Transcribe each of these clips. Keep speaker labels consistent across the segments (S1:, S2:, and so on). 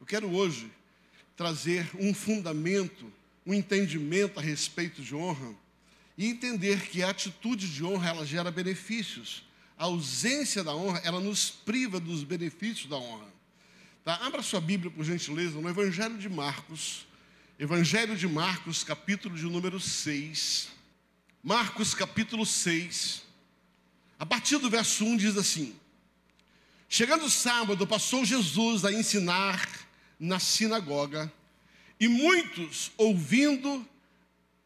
S1: Eu quero hoje trazer um fundamento, um entendimento a respeito de honra e entender que a atitude de honra ela gera benefícios. A ausência da honra, ela nos priva dos benefícios da honra. Tá? Abra sua Bíblia, por gentileza, no Evangelho de Marcos. Evangelho de Marcos, capítulo de número 6. Marcos, capítulo 6. A partir do verso 1 diz assim: Chegando sábado, passou Jesus a ensinar na sinagoga, e muitos, ouvindo,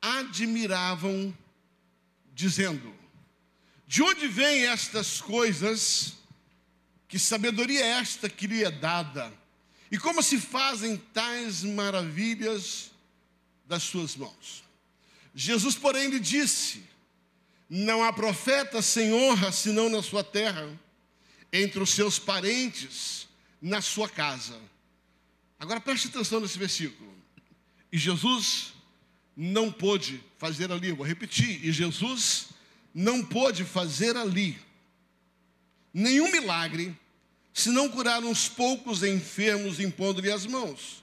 S1: admiravam, dizendo: De onde vêm estas coisas? Que sabedoria é esta que lhe é dada? E como se fazem tais maravilhas das suas mãos? Jesus, porém, lhe disse: Não há profeta sem honra senão na sua terra entre os seus parentes na sua casa. Agora preste atenção nesse versículo. E Jesus não pôde fazer ali, vou repetir, e Jesus não pôde fazer ali nenhum milagre, se não curar uns poucos enfermos impondo-lhe as mãos.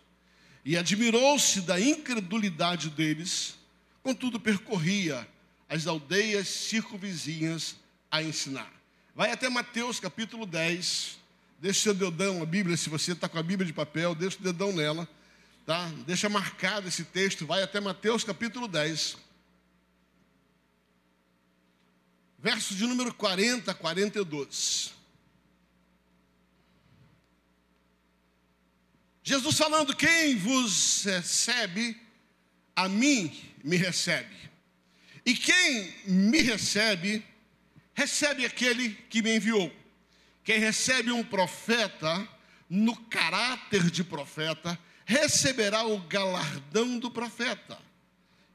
S1: E admirou-se da incredulidade deles, contudo percorria as aldeias circunvizinhas a ensinar. Vai até Mateus capítulo 10. Deixa seu dedão, a Bíblia, se você está com a Bíblia de papel, deixa o dedão nela. Tá? Deixa marcado esse texto. Vai até Mateus capítulo 10. Verso de número 40 a 42. Jesus falando: Quem vos recebe, a mim me recebe. E quem me recebe, recebe aquele que me enviou. Quem recebe um profeta no caráter de profeta, receberá o galardão do profeta.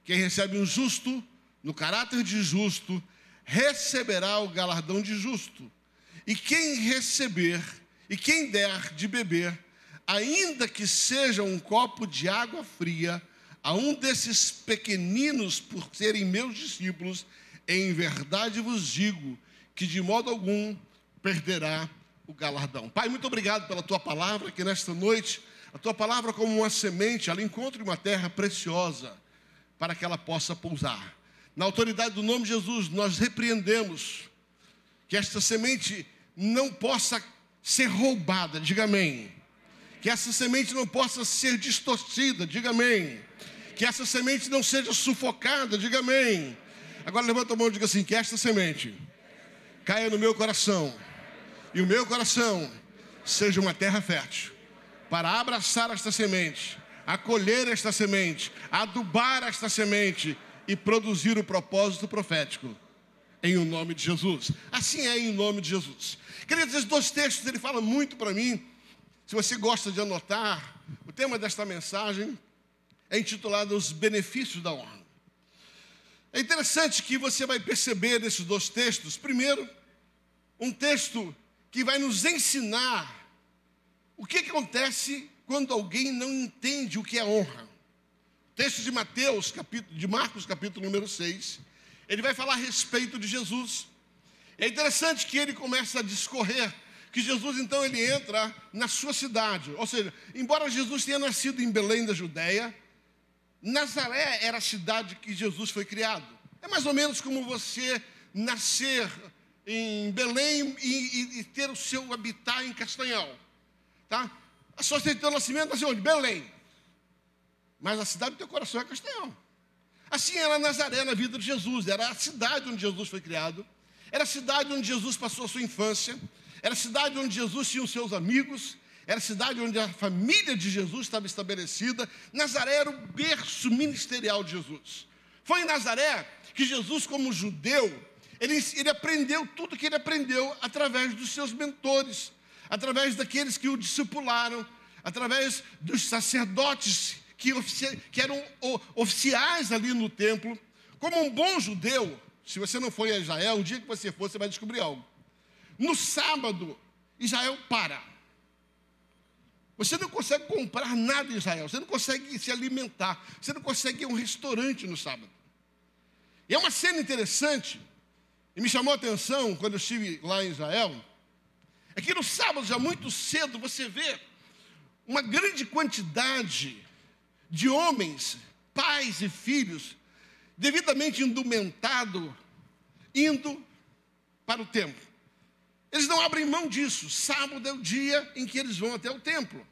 S1: Quem recebe um justo no caráter de justo, receberá o galardão de justo. E quem receber e quem der de beber, ainda que seja um copo de água fria, a um desses pequeninos, por serem meus discípulos, em verdade vos digo que de modo algum perderá o galardão. Pai, muito obrigado pela tua palavra, que nesta noite, a tua palavra, como uma semente, ela encontre uma terra preciosa para que ela possa pousar. Na autoridade do nome de Jesus, nós repreendemos que esta semente não possa ser roubada, diga amém. Que essa semente não possa ser distorcida, diga amém. Que essa semente não seja sufocada, diga amém Agora levanta a mão e diga assim: que esta semente caia no meu coração e o meu coração seja uma terra fértil para abraçar esta semente, acolher esta semente, adubar esta semente e produzir o propósito profético em o nome de Jesus. Assim é em nome de Jesus. Queridos, esses dois textos ele fala muito para mim. Se você gosta de anotar, o tema desta mensagem é intitulado Os Benefícios da Honra. É interessante que você vai perceber nesses dois textos, primeiro, um texto que vai nos ensinar o que, acontece quando alguém não entende o que é honra. O texto de Mateus, capítulo, de Marcos, capítulo número 6, ele vai falar a respeito de Jesus. É interessante que ele começa a discorrer que Jesus então ele entra na sua cidade, ou seja, embora Jesus tenha nascido em Belém da Judéia, Nazaré era a cidade que Jesus foi criado. É mais ou menos como você nascer em Belém e, e, e ter o seu habitat em Castanhal. Tá? A sua certidão de nascimento nasceu onde? Belém. Mas a cidade do teu coração é Castanhal. Assim era Nazaré na vida de Jesus. Era a cidade onde Jesus foi criado. Era a cidade onde Jesus passou a sua infância. Era a cidade onde Jesus tinha os seus amigos. Era a cidade onde a família de Jesus estava estabelecida. Nazaré era o berço ministerial de Jesus. Foi em Nazaré que Jesus, como judeu, ele, ele aprendeu tudo que ele aprendeu através dos seus mentores, através daqueles que o discipularam, através dos sacerdotes que, que eram oficiais ali no templo. Como um bom judeu, se você não foi a Israel, o dia que você for, você vai descobrir algo. No sábado, Israel para. Você não consegue comprar nada em Israel, você não consegue se alimentar, você não consegue ir a um restaurante no sábado. E é uma cena interessante, e me chamou a atenção quando eu estive lá em Israel, é que no sábado, já muito cedo, você vê uma grande quantidade de homens, pais e filhos, devidamente indumentado, indo para o templo. Eles não abrem mão disso. Sábado é o dia em que eles vão até o templo.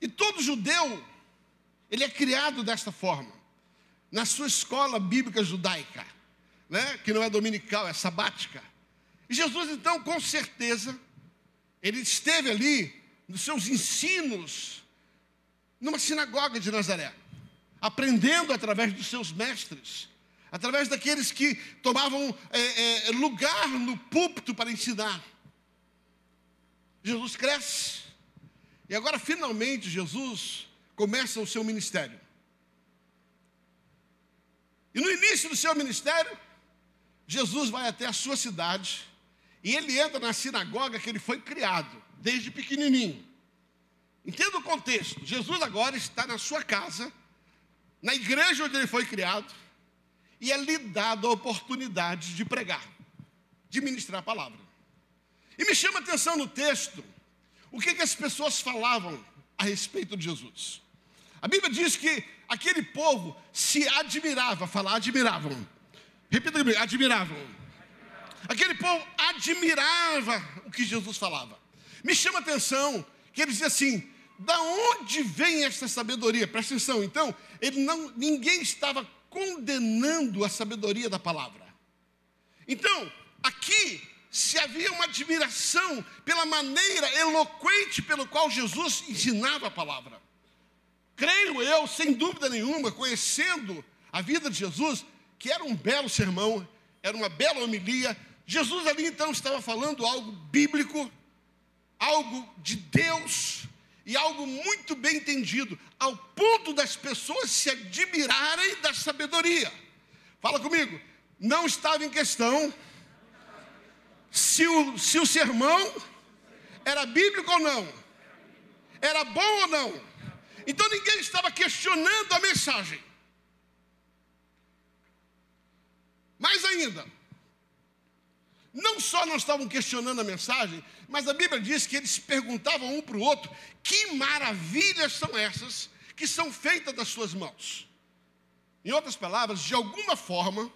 S1: E todo judeu, ele é criado desta forma, na sua escola bíblica judaica, né? que não é dominical, é sabática. E Jesus, então, com certeza, ele esteve ali nos seus ensinos, numa sinagoga de Nazaré, aprendendo através dos seus mestres, através daqueles que tomavam é, é, lugar no púlpito para ensinar. Jesus cresce, e agora finalmente Jesus começa o seu ministério. E no início do seu ministério, Jesus vai até a sua cidade e ele entra na sinagoga que ele foi criado, desde pequenininho. Entenda o contexto. Jesus agora está na sua casa, na igreja onde ele foi criado, e é lhe dado a oportunidade de pregar, de ministrar a palavra. E me chama a atenção no texto, o que, que as pessoas falavam a respeito de Jesus. A Bíblia diz que aquele povo se admirava, falar admiravam. Repita comigo, admiravam. Aquele povo admirava o que Jesus falava. Me chama a atenção que ele dizia assim: da onde vem essa sabedoria? Presta atenção, então, ele não, ninguém estava condenando a sabedoria da palavra. Então, aqui se havia uma admiração pela maneira eloquente pelo qual Jesus ensinava a palavra. Creio eu, sem dúvida nenhuma, conhecendo a vida de Jesus, que era um belo sermão, era uma bela homilia. Jesus ali então estava falando algo bíblico, algo de Deus e algo muito bem entendido, ao ponto das pessoas se admirarem da sabedoria. Fala comigo, não estava em questão se o, se o sermão era bíblico ou não, era bom ou não. Então ninguém estava questionando a mensagem. Mais ainda, não só não estavam questionando a mensagem, mas a Bíblia diz que eles perguntavam um para o outro: que maravilhas são essas que são feitas das suas mãos? Em outras palavras, de alguma forma,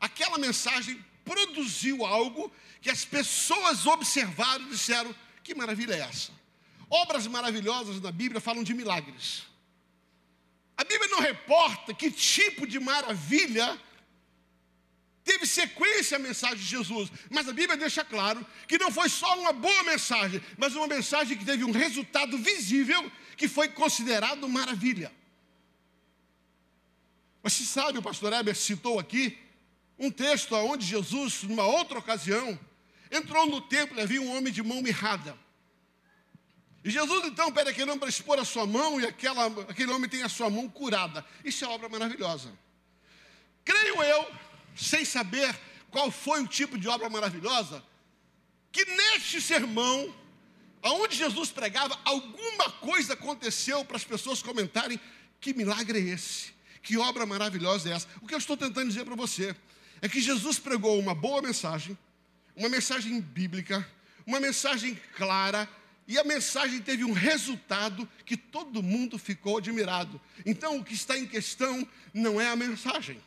S1: aquela mensagem produziu algo que as pessoas observaram e disseram: que maravilha é essa? Obras maravilhosas na Bíblia falam de milagres. A Bíblia não reporta que tipo de maravilha teve sequência a mensagem de Jesus, mas a Bíblia deixa claro que não foi só uma boa mensagem, mas uma mensagem que teve um resultado visível que foi considerado maravilha. Mas se sabe, o pastor Heber citou aqui um texto onde Jesus, numa outra ocasião, entrou no templo e havia um homem de mão mirrada. E Jesus então pede aquele homem para expor a sua mão e aquela, aquele homem tem a sua mão curada. Isso é obra maravilhosa. Creio eu sem saber qual foi o tipo de obra maravilhosa, que neste sermão, aonde Jesus pregava, alguma coisa aconteceu para as pessoas comentarem: que milagre é esse? Que obra maravilhosa é essa? O que eu estou tentando dizer para você é que Jesus pregou uma boa mensagem, uma mensagem bíblica, uma mensagem clara, e a mensagem teve um resultado que todo mundo ficou admirado. Então, o que está em questão não é a mensagem.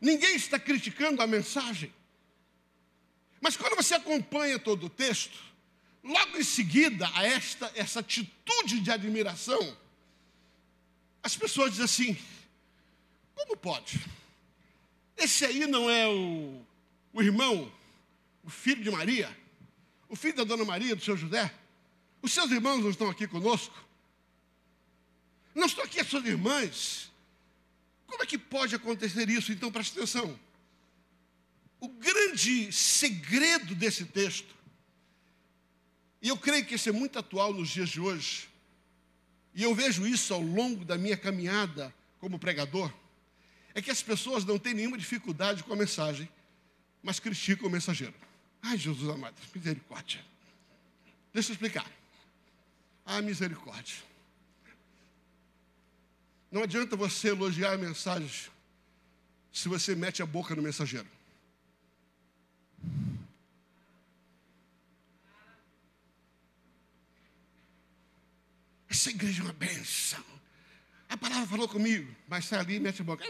S1: Ninguém está criticando a mensagem. Mas quando você acompanha todo o texto, logo em seguida a esta essa atitude de admiração, as pessoas dizem assim: como pode? Esse aí não é o, o irmão, o filho de Maria, o filho da dona Maria, do seu José? Os seus irmãos não estão aqui conosco? Não estão aqui as suas irmãs? Como é que pode acontecer isso? Então preste atenção. O grande segredo desse texto, e eu creio que isso é muito atual nos dias de hoje, e eu vejo isso ao longo da minha caminhada como pregador, é que as pessoas não têm nenhuma dificuldade com a mensagem, mas criticam o mensageiro. Ai, Jesus amado, misericórdia. Deixa eu explicar. Ah, misericórdia. Não adianta você elogiar a mensagem se você mete a boca no mensageiro. essa igreja é uma benção. A palavra falou comigo, mas sai ali e mete a boca.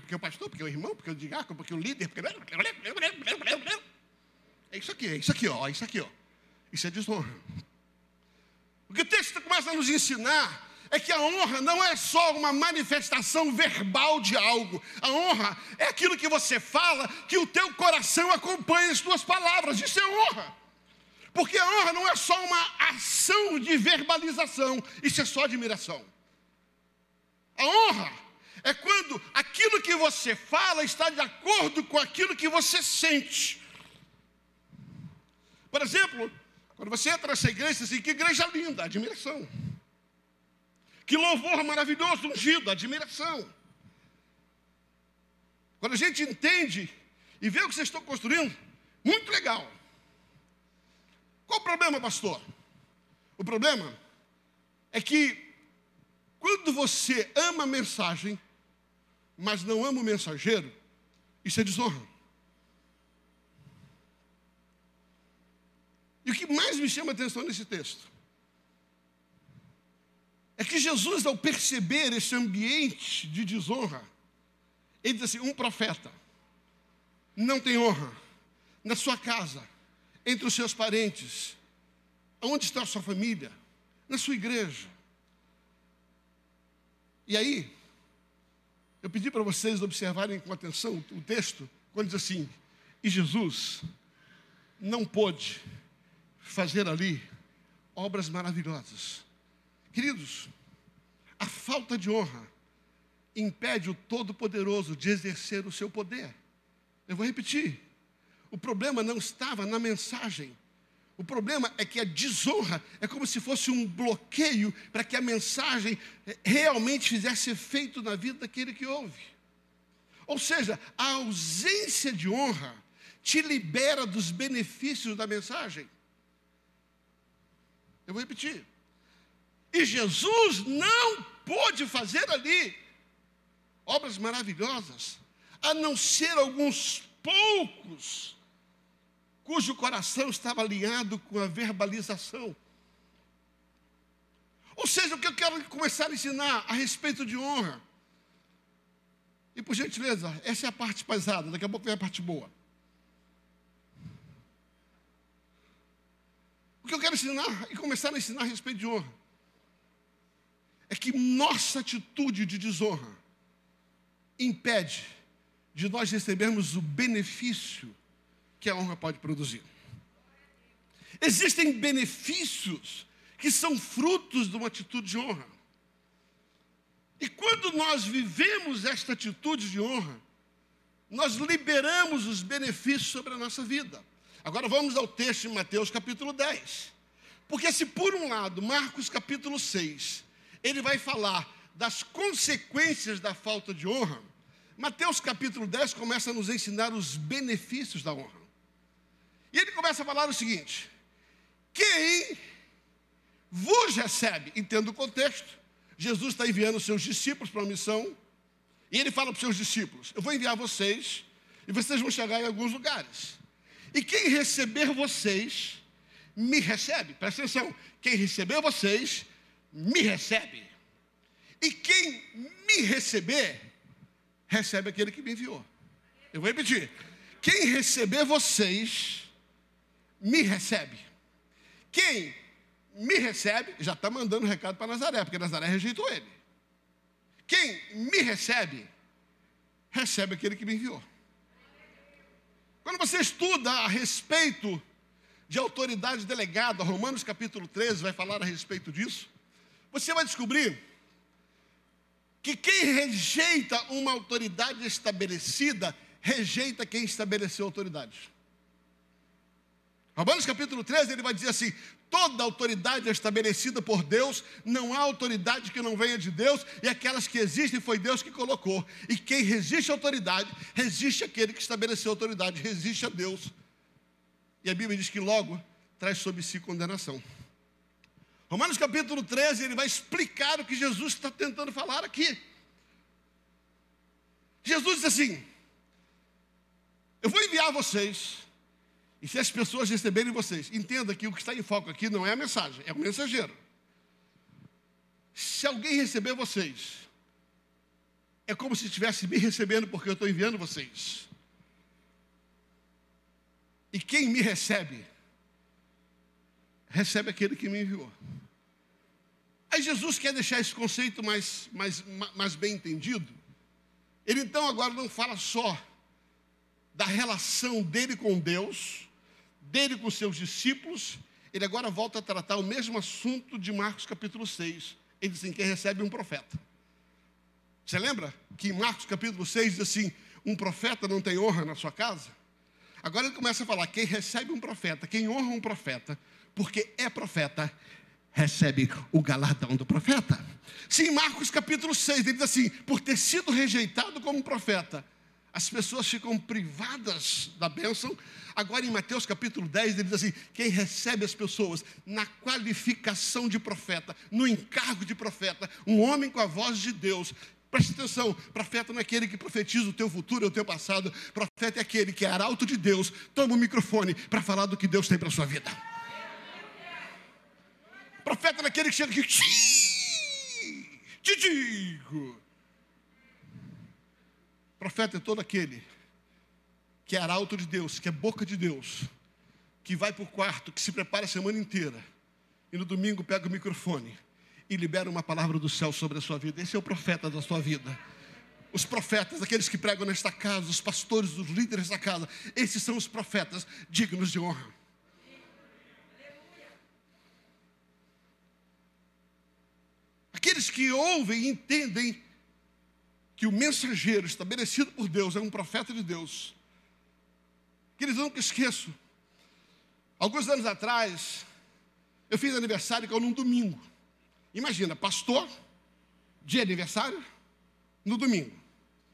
S1: Porque o pastor, porque o irmão, porque o diácono, porque o líder. Porque... É isso aqui, é isso aqui, ó, é isso aqui, ó. Isso é desonra. O que o texto começa a nos ensinar é que a honra não é só uma manifestação verbal de algo. A honra é aquilo que você fala, que o teu coração acompanha as tuas palavras. Isso é honra. Porque a honra não é só uma ação de verbalização, isso é só admiração. A honra é quando aquilo que você fala está de acordo com aquilo que você sente. Por exemplo, quando você entra nessa igreja, você diz assim, que igreja linda, admiração. Que louvor maravilhoso, ungido, admiração. Quando a gente entende e vê o que vocês estão construindo, muito legal. Qual o problema, pastor? O problema é que quando você ama a mensagem, mas não ama o mensageiro, isso é desonra. E o que mais me chama a atenção nesse texto é que Jesus, ao perceber esse ambiente de desonra, ele diz assim: um profeta não tem honra na sua casa, entre os seus parentes, onde está a sua família, na sua igreja. E aí, eu pedi para vocês observarem com atenção o texto, quando diz assim: e Jesus não pôde fazer ali obras maravilhosas Queridos, a falta de honra impede o Todo-Poderoso de exercer o seu poder. Eu vou repetir. O problema não estava na mensagem. O problema é que a desonra é como se fosse um bloqueio para que a mensagem realmente fizesse efeito na vida daquele que ouve. Ou seja, a ausência de honra te libera dos benefícios da mensagem. Eu vou repetir. E Jesus não pôde fazer ali obras maravilhosas, a não ser alguns poucos cujo coração estava alinhado com a verbalização. Ou seja, o que eu quero começar a ensinar a respeito de honra. E por gentileza, essa é a parte pesada, daqui a pouco vem a parte boa. O que eu quero ensinar e começar a ensinar a respeito de honra é que nossa atitude de desonra impede de nós recebermos o benefício que a honra pode produzir. Existem benefícios que são frutos de uma atitude de honra. E quando nós vivemos esta atitude de honra, nós liberamos os benefícios sobre a nossa vida. Agora vamos ao texto de Mateus capítulo 10. Porque se por um lado, Marcos capítulo 6, ele vai falar das consequências da falta de honra, Mateus capítulo 10 começa a nos ensinar os benefícios da honra. E ele começa a falar o seguinte: quem vos recebe, entenda o contexto, Jesus está enviando os seus discípulos para uma missão, e ele fala para os seus discípulos: Eu vou enviar vocês, e vocês vão chegar em alguns lugares. E quem receber vocês, me recebe. Presta atenção: quem receber vocês, me recebe. E quem me receber, recebe aquele que me enviou. Eu vou repetir. Quem receber vocês, me recebe. Quem me recebe, já está mandando um recado para Nazaré, porque Nazaré rejeitou ele. Quem me recebe, recebe aquele que me enviou. Quando você estuda a respeito de autoridade delegada, Romanos capítulo 13 vai falar a respeito disso. Você vai descobrir que quem rejeita uma autoridade estabelecida, rejeita quem estabeleceu autoridade. Romanos capítulo 13, ele vai dizer assim: toda autoridade é estabelecida por Deus, não há autoridade que não venha de Deus, e aquelas que existem foi Deus que colocou. E quem resiste à autoridade, resiste àquele que estabeleceu a autoridade, resiste a Deus. E a Bíblia diz que logo traz sobre si condenação. Romanos capítulo 13, ele vai explicar o que Jesus está tentando falar aqui. Jesus diz assim: Eu vou enviar vocês, e se as pessoas receberem vocês, entenda que o que está em foco aqui não é a mensagem, é o mensageiro. Se alguém receber vocês, é como se estivesse me recebendo, porque eu estou enviando vocês. E quem me recebe, recebe aquele que me enviou. Aí Jesus quer deixar esse conceito mais, mais, mais bem entendido. Ele então agora não fala só da relação dele com Deus, dele com seus discípulos, ele agora volta a tratar o mesmo assunto de Marcos capítulo 6. Ele diz assim: quem recebe um profeta. Você lembra que em Marcos capítulo 6 diz assim: um profeta não tem honra na sua casa? Agora ele começa a falar: quem recebe um profeta, quem honra um profeta, porque é profeta, recebe o galardão do profeta. Sim, Marcos capítulo 6, ele diz assim: por ter sido rejeitado como profeta, as pessoas ficam privadas da bênção. Agora, em Mateus capítulo 10, ele diz assim: quem recebe as pessoas na qualificação de profeta, no encargo de profeta, um homem com a voz de Deus. Preste atenção, profeta não é aquele que profetiza o teu futuro o teu passado, profeta é aquele que é arauto de Deus, toma o microfone para falar do que Deus tem para a sua vida. Profeta é aquele que chega aqui, te digo, Profeta é todo aquele que é arauto de Deus, que é boca de Deus, que vai para o quarto, que se prepara a semana inteira e no domingo pega o microfone e libera uma palavra do céu sobre a sua vida. Esse é o profeta da sua vida. Os profetas, aqueles que pregam nesta casa, os pastores, os líderes da casa, esses são os profetas dignos de honra. Aqueles que ouvem e entendem que o mensageiro estabelecido por Deus é um profeta de Deus. Que eles nunca esqueço. Alguns anos atrás, eu fiz aniversário que é num domingo. Imagina, pastor, de aniversário, no domingo.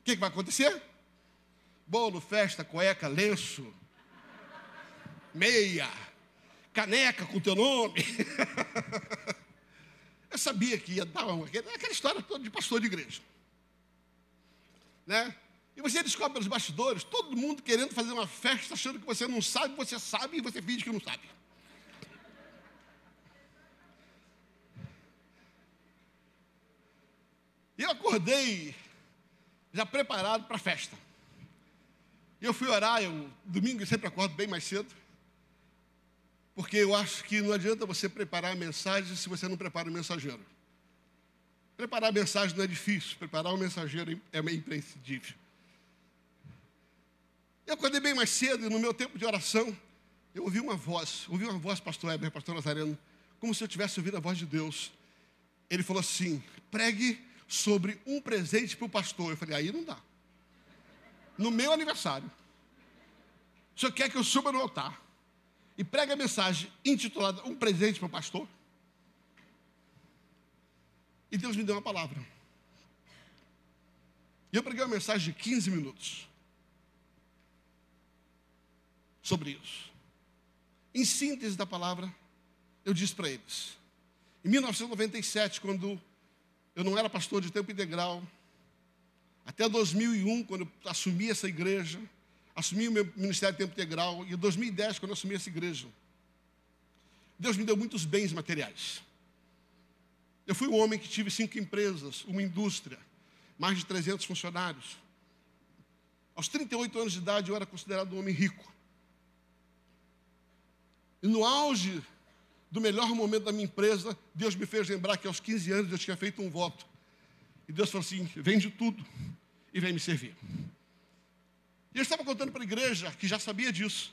S1: O que, que vai acontecer? Bolo, festa, cueca, lenço, meia, caneca com teu nome. eu sabia que ia dar uma, aquela história toda de pastor de igreja né? E você descobre pelos bastidores, todo mundo querendo fazer uma festa, achando que você não sabe, você sabe e você finge que não sabe. E eu acordei já preparado para a festa. E eu fui orar, eu, domingo eu sempre acordo bem mais cedo, porque eu acho que não adianta você preparar a mensagem se você não prepara o mensageiro. Preparar a mensagem não é difícil, preparar o mensageiro é imprescindível. Eu acordei bem mais cedo e no meu tempo de oração, eu ouvi uma voz, ouvi uma voz, pastor Heber, pastor Nazareno, como se eu tivesse ouvido a voz de Deus. Ele falou assim: pregue sobre um presente para o pastor. Eu falei, aí não dá. No meu aniversário. O senhor quer que eu suba no altar e pregue a mensagem intitulada Um presente para o pastor? E Deus me deu uma palavra. E eu preguei uma mensagem de 15 minutos sobre isso. Em síntese da palavra, eu disse para eles: em 1997, quando eu não era pastor de tempo integral, até 2001, quando eu assumi essa igreja, assumi o meu ministério de tempo integral, e em 2010, quando eu assumi essa igreja, Deus me deu muitos bens materiais. Eu fui um homem que tive cinco empresas, uma indústria, mais de 300 funcionários. Aos 38 anos de idade, eu era considerado um homem rico. E no auge do melhor momento da minha empresa, Deus me fez lembrar que aos 15 anos eu tinha feito um voto. E Deus falou assim: vende tudo e vem me servir. E eu estava contando para a igreja, que já sabia disso,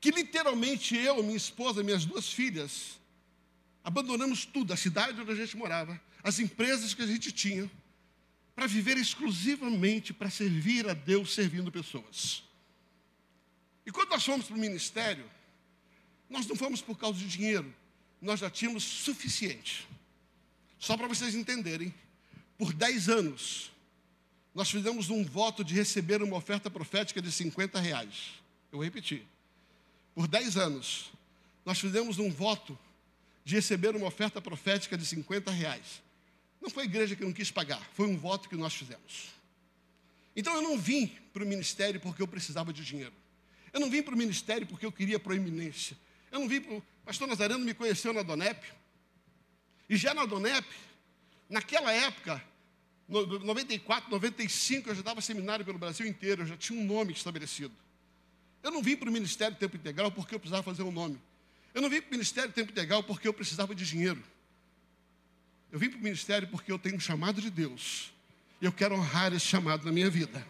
S1: que literalmente eu, minha esposa, minhas duas filhas, abandonamos tudo, a cidade onde a gente morava, as empresas que a gente tinha, para viver exclusivamente para servir a Deus servindo pessoas. E quando nós fomos para o ministério, nós não fomos por causa de dinheiro, nós já tínhamos suficiente. Só para vocês entenderem, por 10 anos, nós fizemos um voto de receber uma oferta profética de 50 reais. Eu vou repetir. Por 10 anos, nós fizemos um voto de receber uma oferta profética de 50 reais. Não foi a igreja que não quis pagar, foi um voto que nós fizemos. Então eu não vim para o ministério porque eu precisava de dinheiro. Eu não vim para o ministério porque eu queria proeminência. Eu não vim para o pastor Nazareno me conheceu na Donep. E já na Donep, naquela época, 94, 95, eu já dava seminário pelo Brasil inteiro, eu já tinha um nome estabelecido. Eu não vim para o Ministério Tempo Integral porque eu precisava fazer um nome. Eu não vim para o Ministério Tempo Integral porque eu precisava de dinheiro. Eu vim para o ministério porque eu tenho um chamado de Deus. E eu quero honrar esse chamado na minha vida.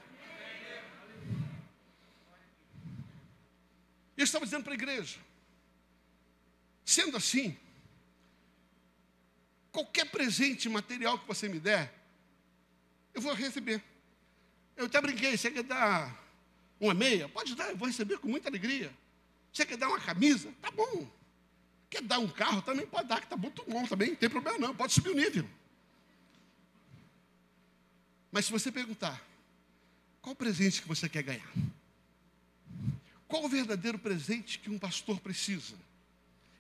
S1: E eu estava dizendo para a igreja: sendo assim, qualquer presente material que você me der, eu vou receber. Eu até brinquei, você quer dar uma meia? Pode dar, eu vou receber com muita alegria. Você quer dar uma camisa? Tá bom. Quer dar um carro? Também pode dar, que tá muito bom também, não tem problema não, pode subir o nível. Mas se você perguntar, qual presente que você quer ganhar? Qual o verdadeiro presente que um pastor precisa?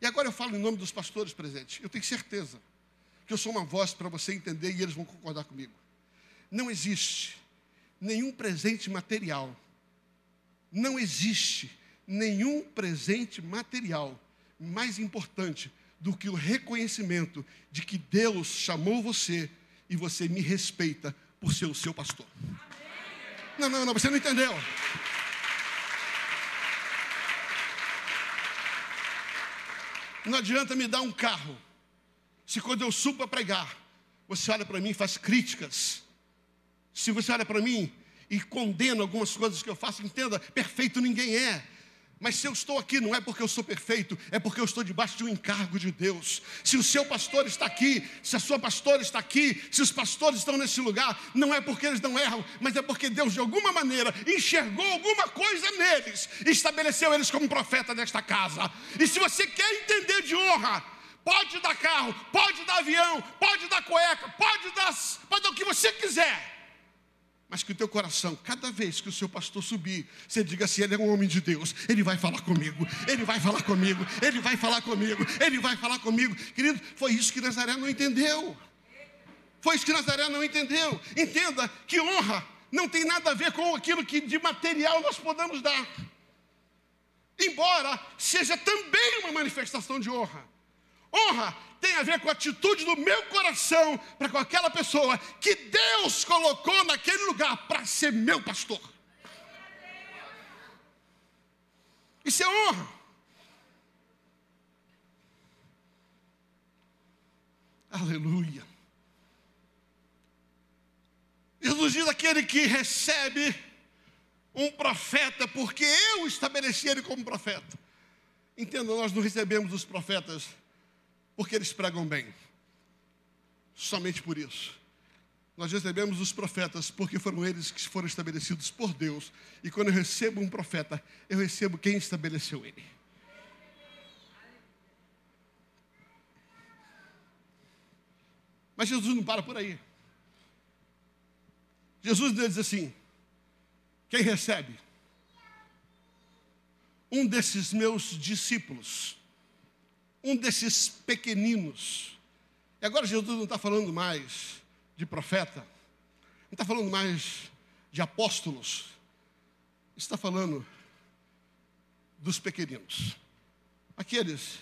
S1: E agora eu falo em nome dos pastores presentes. Eu tenho certeza que eu sou uma voz para você entender e eles vão concordar comigo. Não existe nenhum presente material, não existe nenhum presente material mais importante do que o reconhecimento de que Deus chamou você e você me respeita por ser o seu pastor. Não, não, não, você não entendeu. Não adianta me dar um carro, se quando eu subo para pregar, você olha para mim e faz críticas. Se você olha para mim e condena algumas coisas que eu faço, entenda, perfeito ninguém é. Mas se eu estou aqui, não é porque eu sou perfeito, é porque eu estou debaixo de um encargo de Deus. Se o seu pastor está aqui, se a sua pastora está aqui, se os pastores estão nesse lugar, não é porque eles não erram, mas é porque Deus, de alguma maneira, enxergou alguma coisa neles estabeleceu eles como profeta desta casa. E se você quer entender de honra, pode dar carro, pode dar avião, pode dar cueca, pode dar, pode dar o que você quiser mas que o teu coração, cada vez que o seu pastor subir, você diga assim: ele é um homem de Deus, ele vai falar comigo, ele vai falar comigo, ele vai falar comigo, ele vai falar comigo. Querido, foi isso que Nazaré não entendeu. Foi isso que Nazaré não entendeu. Entenda que honra não tem nada a ver com aquilo que de material nós podemos dar. Embora seja também uma manifestação de honra. Honra tem a ver com a atitude do meu coração para com aquela pessoa que Deus colocou naquele lugar para ser meu pastor. Isso é honra. Aleluia. Jesus diz aquele que recebe um profeta, porque eu estabeleci ele como profeta. Entenda, nós não recebemos os profetas porque eles pregam bem. Somente por isso. Nós recebemos os profetas porque foram eles que foram estabelecidos por Deus. E quando eu recebo um profeta, eu recebo quem estabeleceu ele. Mas Jesus não para por aí. Jesus diz assim: quem recebe? Um desses meus discípulos um desses pequeninos. E agora Jesus não está falando mais de profeta, não está falando mais de apóstolos, está falando dos pequeninos, aqueles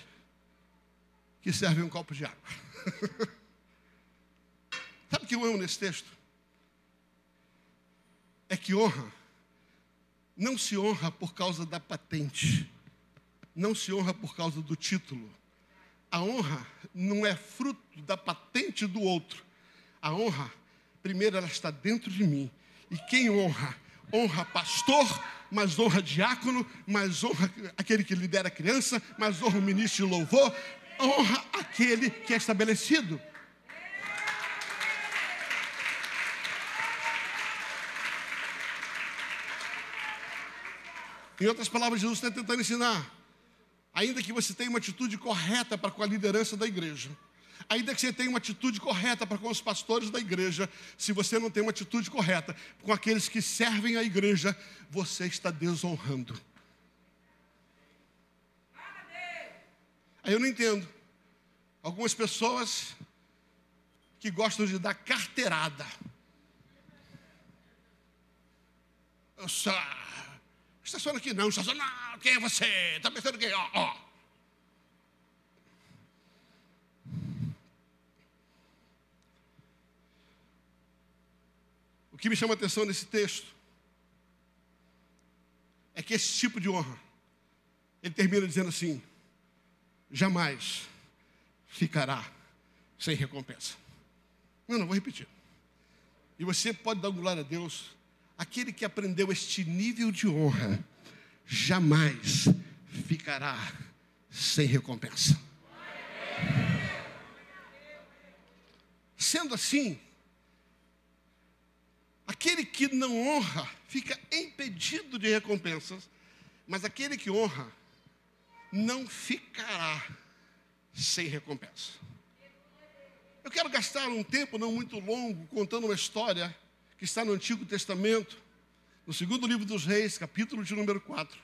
S1: que servem um copo de água. Sabe o que eu amo nesse texto? É que honra não se honra por causa da patente, não se honra por causa do título, a honra não é fruto da patente do outro. A honra, primeiro, ela está dentro de mim. E quem honra? Honra pastor, mas honra diácono, mas honra aquele que lidera a criança, mas honra o ministro de louvor, honra aquele que é estabelecido. Em outras palavras, Jesus está tentando ensinar ainda que você tenha uma atitude correta para com a liderança da igreja, ainda que você tenha uma atitude correta para com os pastores da igreja, se você não tem uma atitude correta com aqueles que servem a igreja, você está desonrando. Aí eu não entendo. Algumas pessoas que gostam de dar carteirada. Eu só Estaciona aqui não, estaciona. Quem é você? Está pensando quem? Ó, ó. O que me chama a atenção nesse texto é que esse tipo de honra, ele termina dizendo assim: jamais ficará sem recompensa. Não, não, vou repetir. E você pode dar um glória a Deus Aquele que aprendeu este nível de honra, jamais ficará sem recompensa. Sendo assim, aquele que não honra fica impedido de recompensas, mas aquele que honra não ficará sem recompensa. Eu quero gastar um tempo não muito longo contando uma história que está no Antigo Testamento, no segundo livro dos Reis, capítulo de número 4.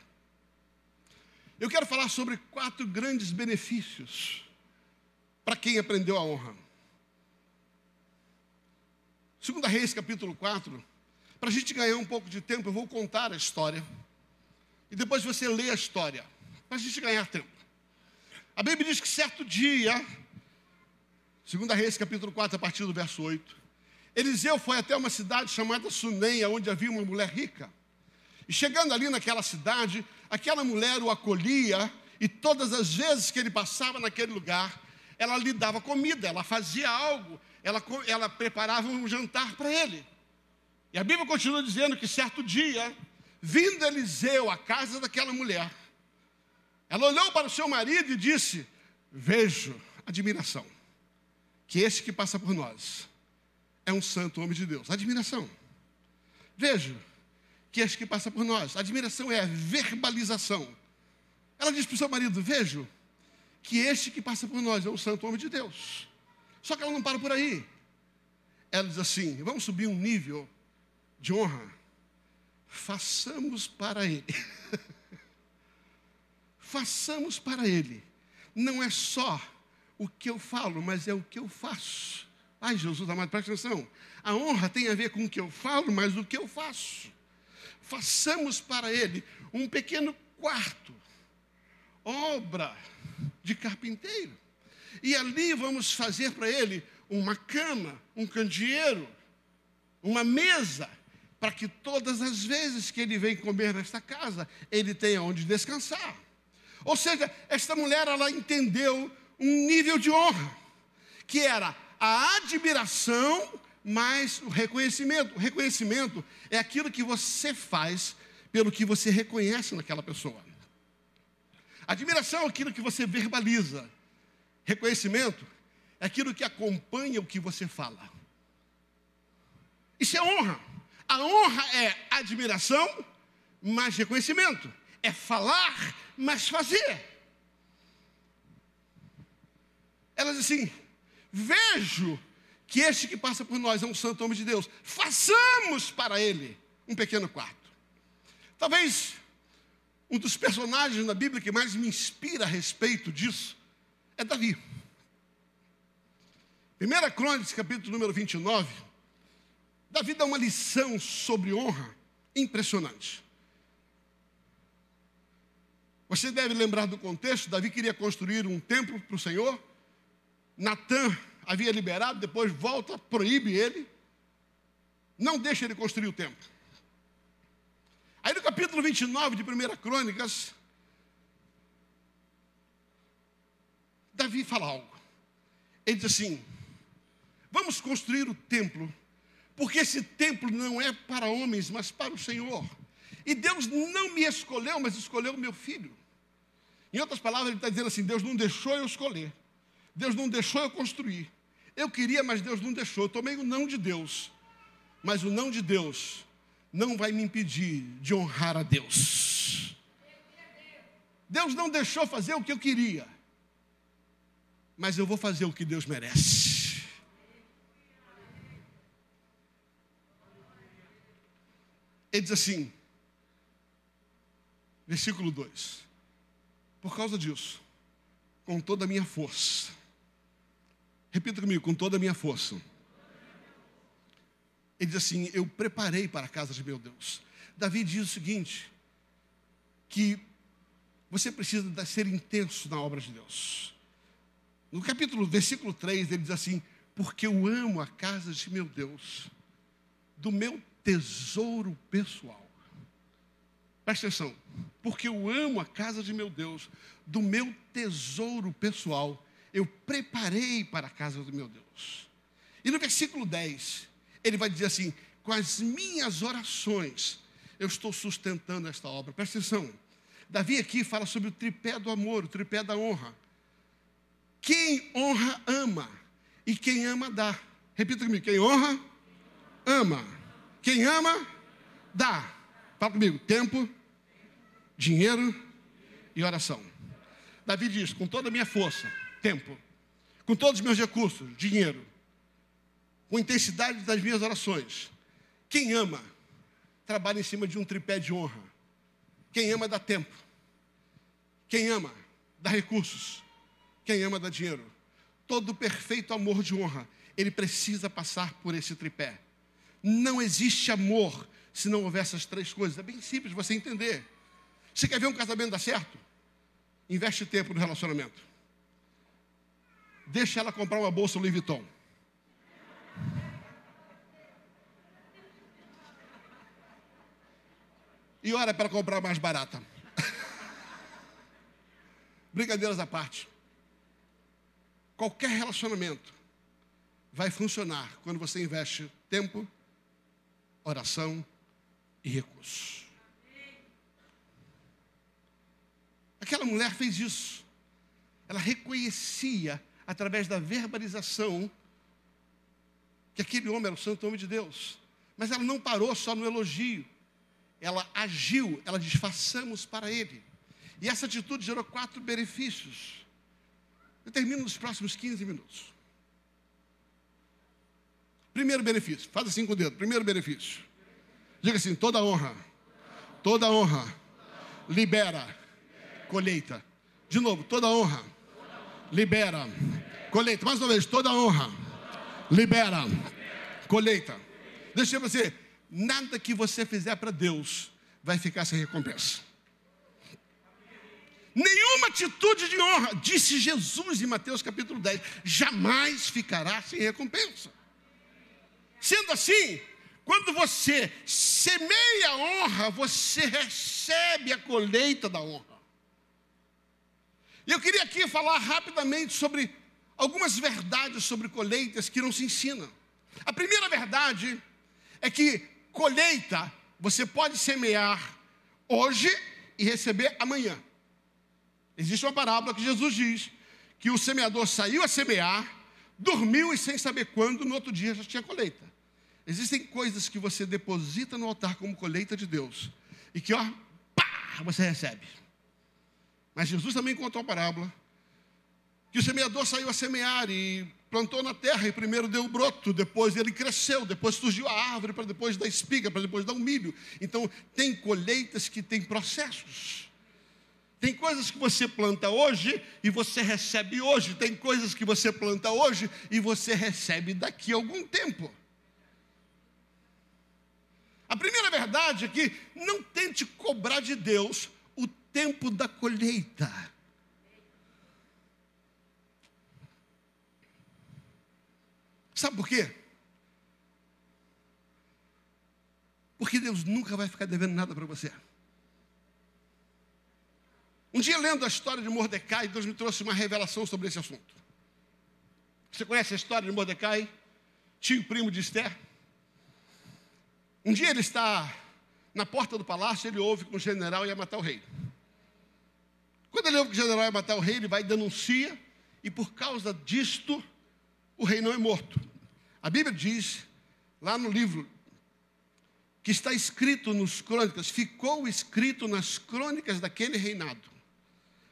S1: Eu quero falar sobre quatro grandes benefícios para quem aprendeu a honra. Segunda Reis, capítulo 4. Para a gente ganhar um pouco de tempo, eu vou contar a história. E depois você lê a história. Para a gente ganhar tempo. A Bíblia diz que certo dia, segunda Reis, capítulo 4, a partir do verso 8, Eliseu foi até uma cidade chamada Suneia, onde havia uma mulher rica. E chegando ali naquela cidade, aquela mulher o acolhia, e todas as vezes que ele passava naquele lugar, ela lhe dava comida, ela fazia algo, ela, ela preparava um jantar para ele. E a Bíblia continua dizendo que certo dia, vindo Eliseu à casa daquela mulher, ela olhou para o seu marido e disse: Vejo admiração, que este que passa por nós é um santo homem de Deus. Admiração. Vejo que este que passa por nós. Admiração é a verbalização. Ela diz para o seu marido: Vejo que este que passa por nós é um santo homem de Deus. Só que ela não para por aí. Ela diz assim: Vamos subir um nível de honra. Façamos para ele. façamos para Ele. Não é só o que eu falo, mas é o que eu faço. Ai, Jesus amado, presta atenção. A honra tem a ver com o que eu falo, mas o que eu faço. Façamos para Ele um pequeno quarto, obra de carpinteiro. E ali vamos fazer para Ele uma cama, um candeeiro, uma mesa, para que todas as vezes que ele vem comer nesta casa, ele tenha onde descansar. Ou seja, esta mulher ela entendeu um nível de honra, que era a admiração mais o reconhecimento. O reconhecimento é aquilo que você faz pelo que você reconhece naquela pessoa. Admiração é aquilo que você verbaliza. Reconhecimento é aquilo que acompanha o que você fala. Isso é honra. A honra é admiração mais reconhecimento. É falar mas fazer. Ela diz assim: Vejo que este que passa por nós é um santo homem de Deus, façamos para ele um pequeno quarto. Talvez um dos personagens na Bíblia que mais me inspira a respeito disso é Davi. 1 Crônicas, capítulo número 29, Davi dá uma lição sobre honra impressionante. Você deve lembrar do contexto: Davi queria construir um templo para o Senhor. Natã havia liberado, depois volta, proíbe ele. Não deixa ele construir o templo. Aí no capítulo 29 de 1 Crônicas, Davi fala algo. Ele diz assim: Vamos construir o templo, porque esse templo não é para homens, mas para o Senhor. E Deus não me escolheu, mas escolheu o meu filho. Em outras palavras, ele está dizendo assim: Deus não deixou eu escolher, Deus não deixou eu construir. Eu queria, mas Deus não deixou. Eu tomei o não de Deus, mas o não de Deus não vai me impedir de honrar a Deus. Deus não deixou fazer o que eu queria, mas eu vou fazer o que Deus merece. Ele diz assim, versículo 2: por causa disso, com toda a minha força. Repita comigo, com toda a minha força. Ele diz assim: Eu preparei para a casa de meu Deus. Davi diz o seguinte: que você precisa ser intenso na obra de Deus. No capítulo, versículo 3, ele diz assim: Porque eu amo a casa de meu Deus. do meu tesouro pessoal. Presta atenção, porque eu amo a casa de meu Deus, do meu tesouro pessoal, eu preparei para a casa do meu Deus. E no versículo 10, ele vai dizer assim: com as minhas orações, eu estou sustentando esta obra. Presta atenção. Davi aqui fala sobre o tripé do amor, o tripé da honra. Quem honra, ama. E quem ama, dá. Repita comigo: quem honra, ama. Quem ama, dá. Fala comigo: tempo, dinheiro e oração. Davi diz: com toda a minha força, tempo, com todos os meus recursos, dinheiro, com intensidade das minhas orações. Quem ama, trabalha em cima de um tripé de honra. Quem ama, dá tempo. Quem ama, dá recursos. Quem ama, dá dinheiro. Todo perfeito amor de honra, ele precisa passar por esse tripé. Não existe amor se não houver essas três coisas. É bem simples você entender. Você quer ver um casamento dar certo? Investe tempo no relacionamento. Deixa ela comprar uma bolsa Louis Vuitton. E ora para comprar mais barata. Brincadeiras à parte. Qualquer relacionamento vai funcionar quando você investe tempo, oração e recursos. Aquela mulher fez isso. Ela reconhecia, através da verbalização, que aquele homem era o santo homem de Deus. Mas ela não parou só no elogio. Ela agiu, ela diz: façamos para ele. E essa atitude gerou quatro benefícios. Eu termino nos próximos 15 minutos. Primeiro benefício, faz assim com o dedo. Primeiro benefício. Diga assim: toda honra, toda honra libera colheita. De novo, toda honra libera colheita. Mais uma vez, toda honra libera colheita. Deixa eu você, nada que você fizer para Deus vai ficar sem recompensa. Nenhuma atitude de honra, disse Jesus em Mateus capítulo 10, jamais ficará sem recompensa. Sendo assim, quando você semeia a honra, você recebe a colheita da honra. E eu queria aqui falar rapidamente sobre algumas verdades sobre colheitas que não se ensinam. A primeira verdade é que colheita você pode semear hoje e receber amanhã. Existe uma parábola que Jesus diz que o semeador saiu a semear, dormiu e sem saber quando, no outro dia já tinha colheita. Existem coisas que você deposita no altar como colheita de Deus e que, ó, pá, você recebe. Mas Jesus também contou a parábola que o semeador saiu a semear e plantou na terra e primeiro deu o broto, depois ele cresceu, depois surgiu a árvore, para depois dar espiga, para depois dar um milho. Então, tem colheitas que têm processos. Tem coisas que você planta hoje e você recebe hoje. Tem coisas que você planta hoje e você recebe daqui a algum tempo. A primeira verdade é que não tente cobrar de Deus tempo da colheita. Sabe por quê? Porque Deus nunca vai ficar devendo nada para você. Um dia, lendo a história de Mordecai, Deus me trouxe uma revelação sobre esse assunto. Você conhece a história de Mordecai, tio primo de Esther? Um dia ele está na porta do palácio, ele ouve que um general ia matar o rei. Quando ele ouve que o general ia matar o rei, ele vai e denuncia, e por causa disto, o rei não é morto. A Bíblia diz, lá no livro, que está escrito nos crônicas, ficou escrito nas crônicas daquele reinado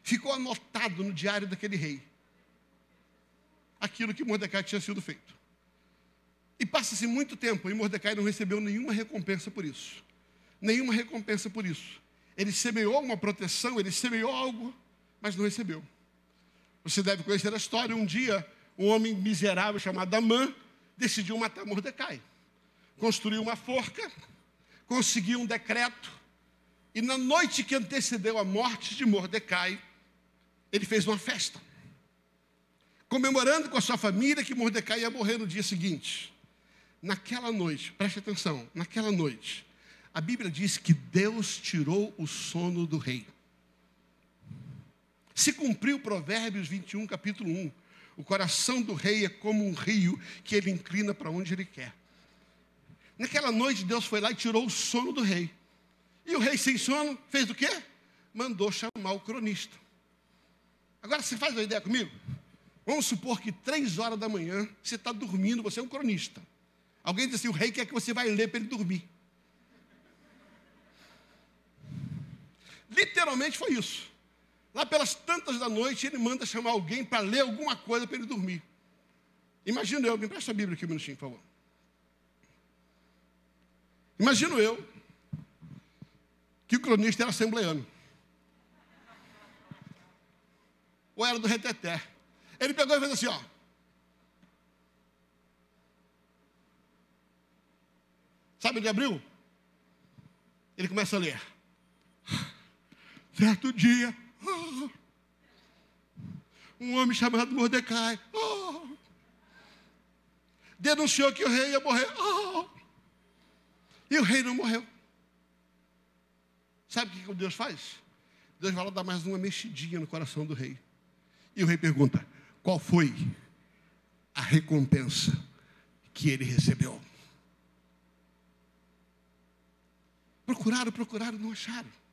S1: ficou anotado no diário daquele rei aquilo que Mordecai tinha sido feito. E passa-se muito tempo e Mordecai não recebeu nenhuma recompensa por isso. Nenhuma recompensa por isso. Ele semeou uma proteção, ele semeou algo, mas não recebeu. Você deve conhecer a história. Um dia, um homem miserável chamado Amã decidiu matar Mordecai. Construiu uma forca, conseguiu um decreto, e na noite que antecedeu a morte de Mordecai, ele fez uma festa, comemorando com a sua família que Mordecai ia morrer no dia seguinte. naquela noite, preste atenção, naquela noite, a Bíblia diz que Deus tirou o sono do rei. Se cumpriu Provérbios 21, capítulo 1. O coração do rei é como um rio que ele inclina para onde ele quer. Naquela noite, Deus foi lá e tirou o sono do rei. E o rei, sem sono, fez o quê? Mandou chamar o cronista. Agora, você faz uma ideia comigo? Vamos supor que três horas da manhã, você está dormindo, você é um cronista. Alguém diz assim: o rei quer que você vai ler para ele dormir. Literalmente foi isso. Lá pelas tantas da noite, ele manda chamar alguém para ler alguma coisa para ele dormir. Imagino eu, me empresta a Bíblia aqui um minutinho, por favor. Imagino eu que o cronista era assembleano. Ou era do reteté. Ele pegou e fez assim, ó. Sabe onde abriu? Ele começa a ler. Certo dia, um homem chamado Mordecai oh, denunciou que o rei ia morrer. Oh, e o rei não morreu. Sabe o que Deus faz? Deus vai lá dar mais uma mexidinha no coração do rei. E o rei pergunta: qual foi a recompensa que ele recebeu? Procuraram, procuraram, não acharam.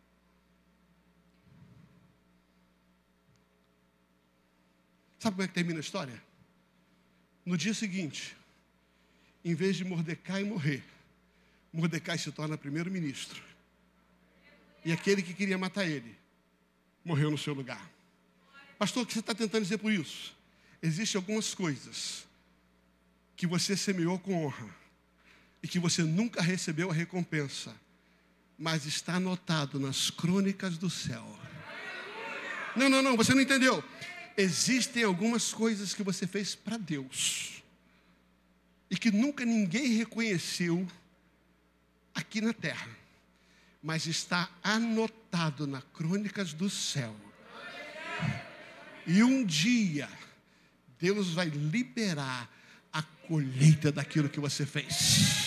S1: Sabe como é que termina a história? No dia seguinte, em vez de Mordecai morrer, Mordecai se torna primeiro-ministro. E aquele que queria matar ele, morreu no seu lugar. Pastor, o que você está tentando dizer por isso? Existem algumas coisas que você semeou com honra e que você nunca recebeu a recompensa, mas está anotado nas crônicas do céu. Não, não, não, você não entendeu existem algumas coisas que você fez para Deus e que nunca ninguém reconheceu aqui na terra, mas está anotado nas crônicas do céu. E um dia Deus vai liberar a colheita daquilo que você fez.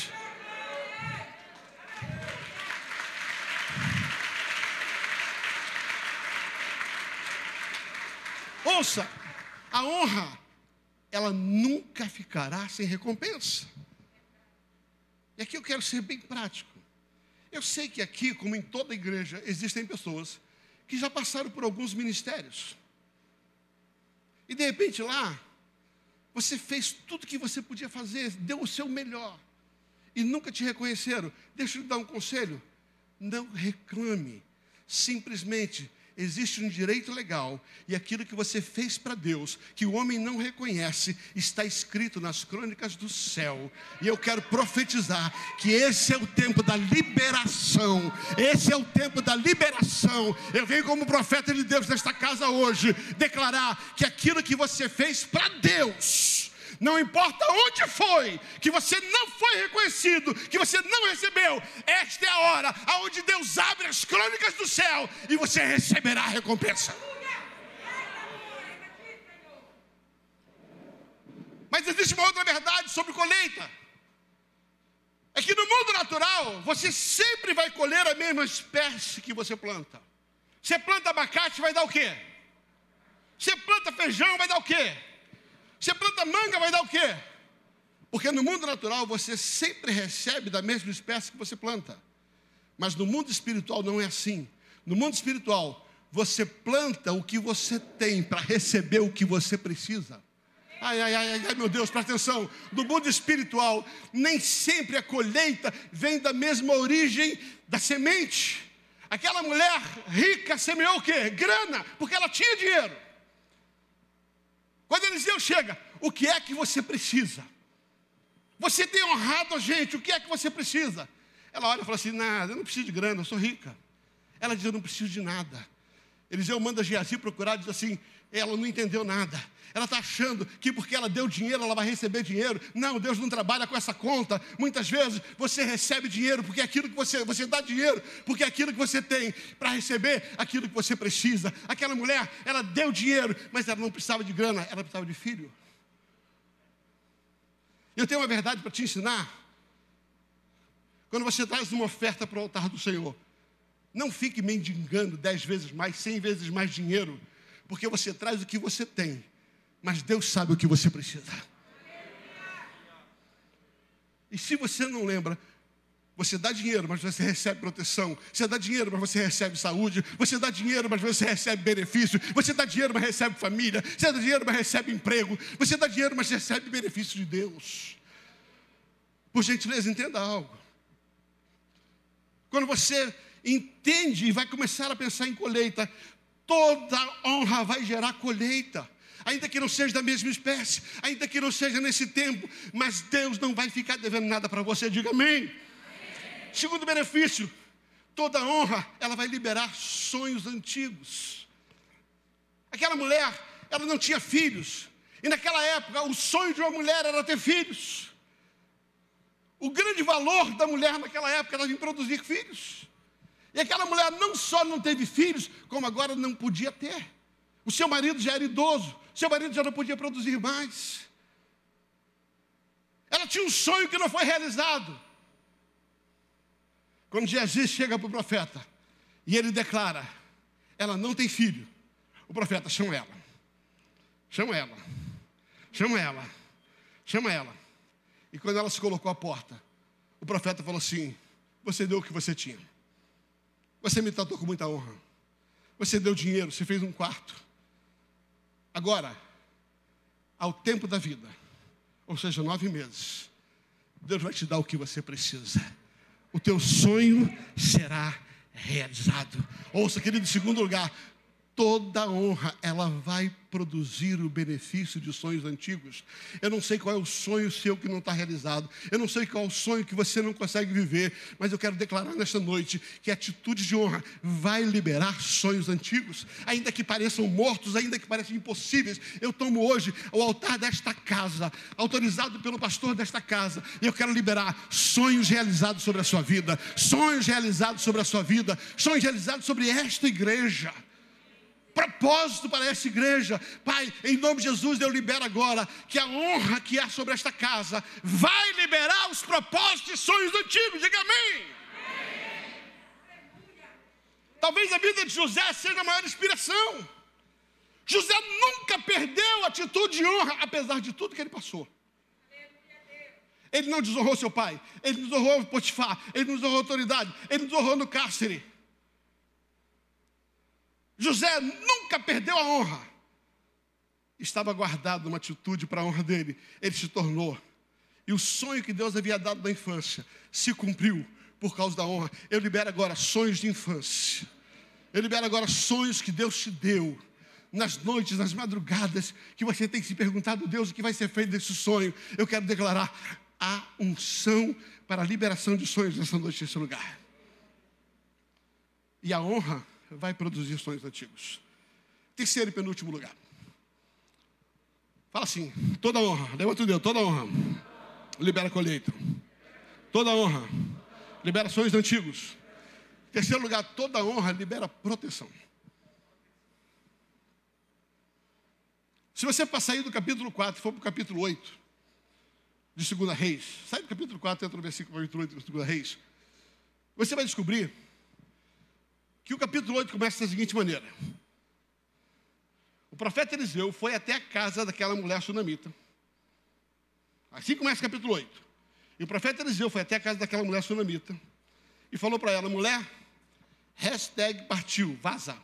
S1: Ouça, a honra, ela nunca ficará sem recompensa. E aqui eu quero ser bem prático. Eu sei que aqui, como em toda igreja, existem pessoas que já passaram por alguns ministérios. E de repente lá, você fez tudo que você podia fazer, deu o seu melhor, e nunca te reconheceram. Deixa eu lhe dar um conselho: não reclame, simplesmente existe um direito legal e aquilo que você fez para Deus, que o homem não reconhece, está escrito nas crônicas do céu. E eu quero profetizar que esse é o tempo da liberação. Esse é o tempo da liberação. Eu venho como profeta de Deus nesta casa hoje declarar que aquilo que você fez para Deus, não importa onde foi, que você não foi reconhecido, que você não recebeu, esta é a hora aonde Deus abre as crônicas do céu e você receberá a recompensa. Mas existe uma outra verdade sobre colheita. É que no mundo natural, você sempre vai colher a mesma espécie que você planta. Você planta abacate, vai dar o quê? Você planta feijão, vai dar o quê? Você planta manga, vai dar o quê? Porque no mundo natural você sempre recebe da mesma espécie que você planta. Mas no mundo espiritual não é assim. No mundo espiritual, você planta o que você tem para receber o que você precisa. Ai, ai, ai, ai, meu Deus, presta atenção. No mundo espiritual, nem sempre a colheita vem da mesma origem da semente. Aquela mulher rica semeou o quê? Grana, porque ela tinha dinheiro. Quando Eliseu chega, o que é que você precisa? Você tem honrado a gente, o que é que você precisa? Ela olha e fala assim: nada, eu não preciso de grana, eu sou rica. Ela diz: eu não preciso de nada. Eliseu manda Geazi procurar, diz assim: ela não entendeu nada. Ela está achando que porque ela deu dinheiro, ela vai receber dinheiro. Não, Deus não trabalha com essa conta. Muitas vezes você recebe dinheiro porque é aquilo que você, você dá dinheiro, porque é aquilo que você tem para receber aquilo que você precisa. Aquela mulher, ela deu dinheiro, mas ela não precisava de grana, ela precisava de filho. Eu tenho uma verdade para te ensinar. Quando você traz uma oferta para o altar do Senhor, não fique mendigando dez vezes mais, cem vezes mais dinheiro, porque você traz o que você tem, mas Deus sabe o que você precisa. E se você não lembra, você dá dinheiro, mas você recebe proteção. Você dá dinheiro, mas você recebe saúde. Você dá dinheiro, mas você recebe benefício. Você dá dinheiro, mas recebe família. Você dá dinheiro, mas recebe emprego. Você dá dinheiro, mas recebe benefício de Deus. Por gentileza, entenda algo. Quando você entende e vai começar a pensar em colheita, toda honra vai gerar colheita ainda que não seja da mesma espécie, ainda que não seja nesse tempo, mas Deus não vai ficar devendo nada para você, diga amém. Segundo benefício, toda honra, ela vai liberar sonhos antigos. Aquela mulher, ela não tinha filhos. E naquela época, o sonho de uma mulher era ter filhos. O grande valor da mulher naquela época era em produzir filhos. E aquela mulher não só não teve filhos, como agora não podia ter. O seu marido já era idoso, seu marido já não podia produzir mais. Ela tinha um sonho que não foi realizado. Quando Jesus chega para o profeta e ele declara: ela não tem filho, o profeta chama ela, chama ela, chama ela, chama ela. E quando ela se colocou à porta, o profeta falou assim: Você deu o que você tinha, você me tratou com muita honra, você deu dinheiro, você fez um quarto. Agora, ao tempo da vida, ou seja, nove meses, Deus vai te dar o que você precisa o teu sonho será realizado. Ouça, querido, em segundo lugar, toda honra ela vai produzir o benefício de sonhos antigos. Eu não sei qual é o sonho seu que não está realizado. Eu não sei qual é o sonho que você não consegue viver. Mas eu quero declarar nesta noite que a atitude de honra vai liberar sonhos antigos, ainda que pareçam mortos, ainda que pareçam impossíveis. Eu tomo hoje o altar desta casa, autorizado pelo pastor desta casa, e eu quero liberar sonhos realizados sobre a sua vida, sonhos realizados sobre a sua vida, sonhos realizados sobre esta igreja propósito para essa igreja. Pai, em nome de Jesus, eu libero agora que a honra que há sobre esta casa vai liberar os propósitos e sonhos antigos. Diga amém. Talvez a vida de José seja a maior inspiração. José nunca perdeu a atitude de honra, apesar de tudo que ele passou. Ele não desonrou seu pai, ele desonrou Potifar, ele desonrou a autoridade, ele desonrou no cárcere. José nunca perdeu a honra. Estava guardado uma atitude para a honra dele. Ele se tornou. E o sonho que Deus havia dado na infância se cumpriu por causa da honra. Eu libero agora sonhos de infância. Eu libero agora sonhos que Deus te deu. Nas noites, nas madrugadas, que você tem se perguntado, Deus, o que vai ser feito desse sonho? Eu quero declarar a unção para a liberação de sonhos nessa noite, nesse lugar. E a honra vai produzir sonhos antigos. Terceiro e penúltimo lugar. Fala assim: toda honra, levanta o dedo, toda honra, libera a colheita. Toda honra, libera sonhos antigos. Terceiro lugar, toda honra libera proteção. Se você passar aí do capítulo 4 e for para o capítulo 8 de 2 Reis, sai do capítulo 4 entra no versículo 8 de 2 Reis, você vai descobrir que o capítulo 8 começa da seguinte maneira: O profeta Eliseu foi até a casa daquela mulher sunamita. Assim começa o capítulo 8. E o profeta Eliseu foi até a casa daquela mulher sunamita e falou para ela: mulher, hashtag partiu, vaza.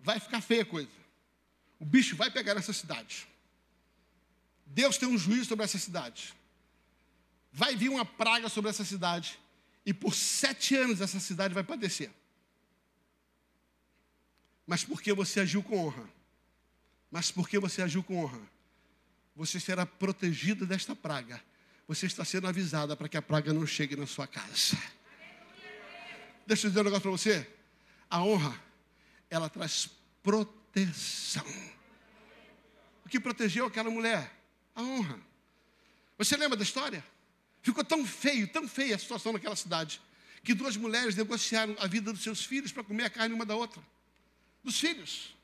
S1: Vai ficar feia a coisa. O bicho vai pegar essa cidade. Deus tem um juízo sobre essa cidade. Vai vir uma praga sobre essa cidade. E por sete anos essa cidade vai padecer. Mas porque você agiu com honra. Mas porque você agiu com honra. Você será protegido desta praga. Você está sendo avisada para que a praga não chegue na sua casa. Deixa eu dizer um negócio para você. A honra, ela traz proteção. O que protegeu aquela mulher? A honra. Você lembra da história? Ficou tão feio, tão feia a situação naquela cidade, que duas mulheres negociaram a vida dos seus filhos para comer a carne uma da outra. Dos filhos.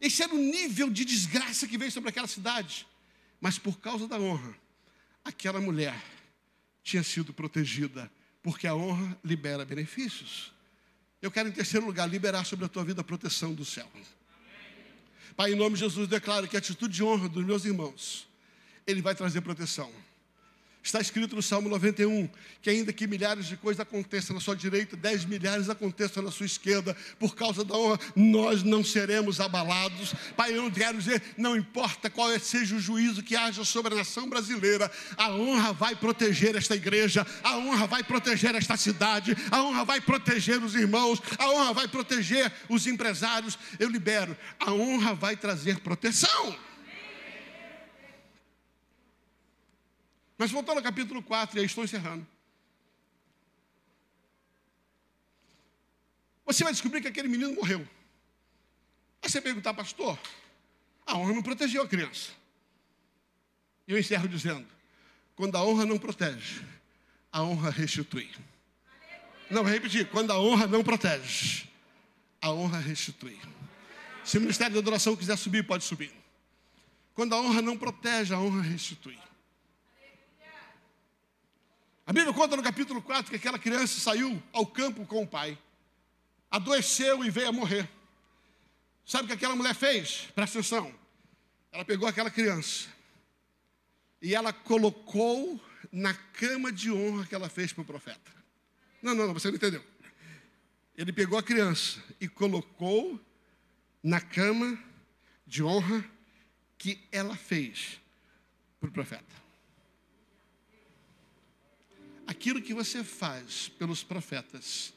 S1: Esse era o nível de desgraça que veio sobre aquela cidade. Mas por causa da honra, aquela mulher tinha sido protegida, porque a honra libera benefícios. Eu quero, em terceiro lugar, liberar sobre a tua vida a proteção do céu. Pai, em nome de Jesus, declaro que a atitude de honra dos meus irmãos, ele vai trazer proteção. Está escrito no Salmo 91 que, ainda que milhares de coisas aconteçam na sua direita, dez milhares aconteçam na sua esquerda, por causa da honra, nós não seremos abalados. Pai, eu quero dizer, não importa qual seja o juízo que haja sobre a nação brasileira, a honra vai proteger esta igreja, a honra vai proteger esta cidade, a honra vai proteger os irmãos, a honra vai proteger os empresários. Eu libero, a honra vai trazer proteção. Mas voltando ao capítulo 4, e aí estou encerrando. Você vai descobrir que aquele menino morreu. Aí você perguntar, pastor, a honra não protegeu a criança. E eu encerro dizendo: quando a honra não protege, a honra restitui. Não, vou repetir: quando a honra não protege, a honra restitui. Se o ministério da adoração quiser subir, pode subir. Quando a honra não protege, a honra restitui. A Bíblia conta no capítulo 4 que aquela criança saiu ao campo com o pai, adoeceu e veio a morrer. Sabe o que aquela mulher fez? Presta atenção. Ela pegou aquela criança e ela colocou na cama de honra que ela fez para o profeta. Não, não, não, você não entendeu. Ele pegou a criança e colocou na cama de honra que ela fez para o profeta. Aquilo que você faz pelos profetas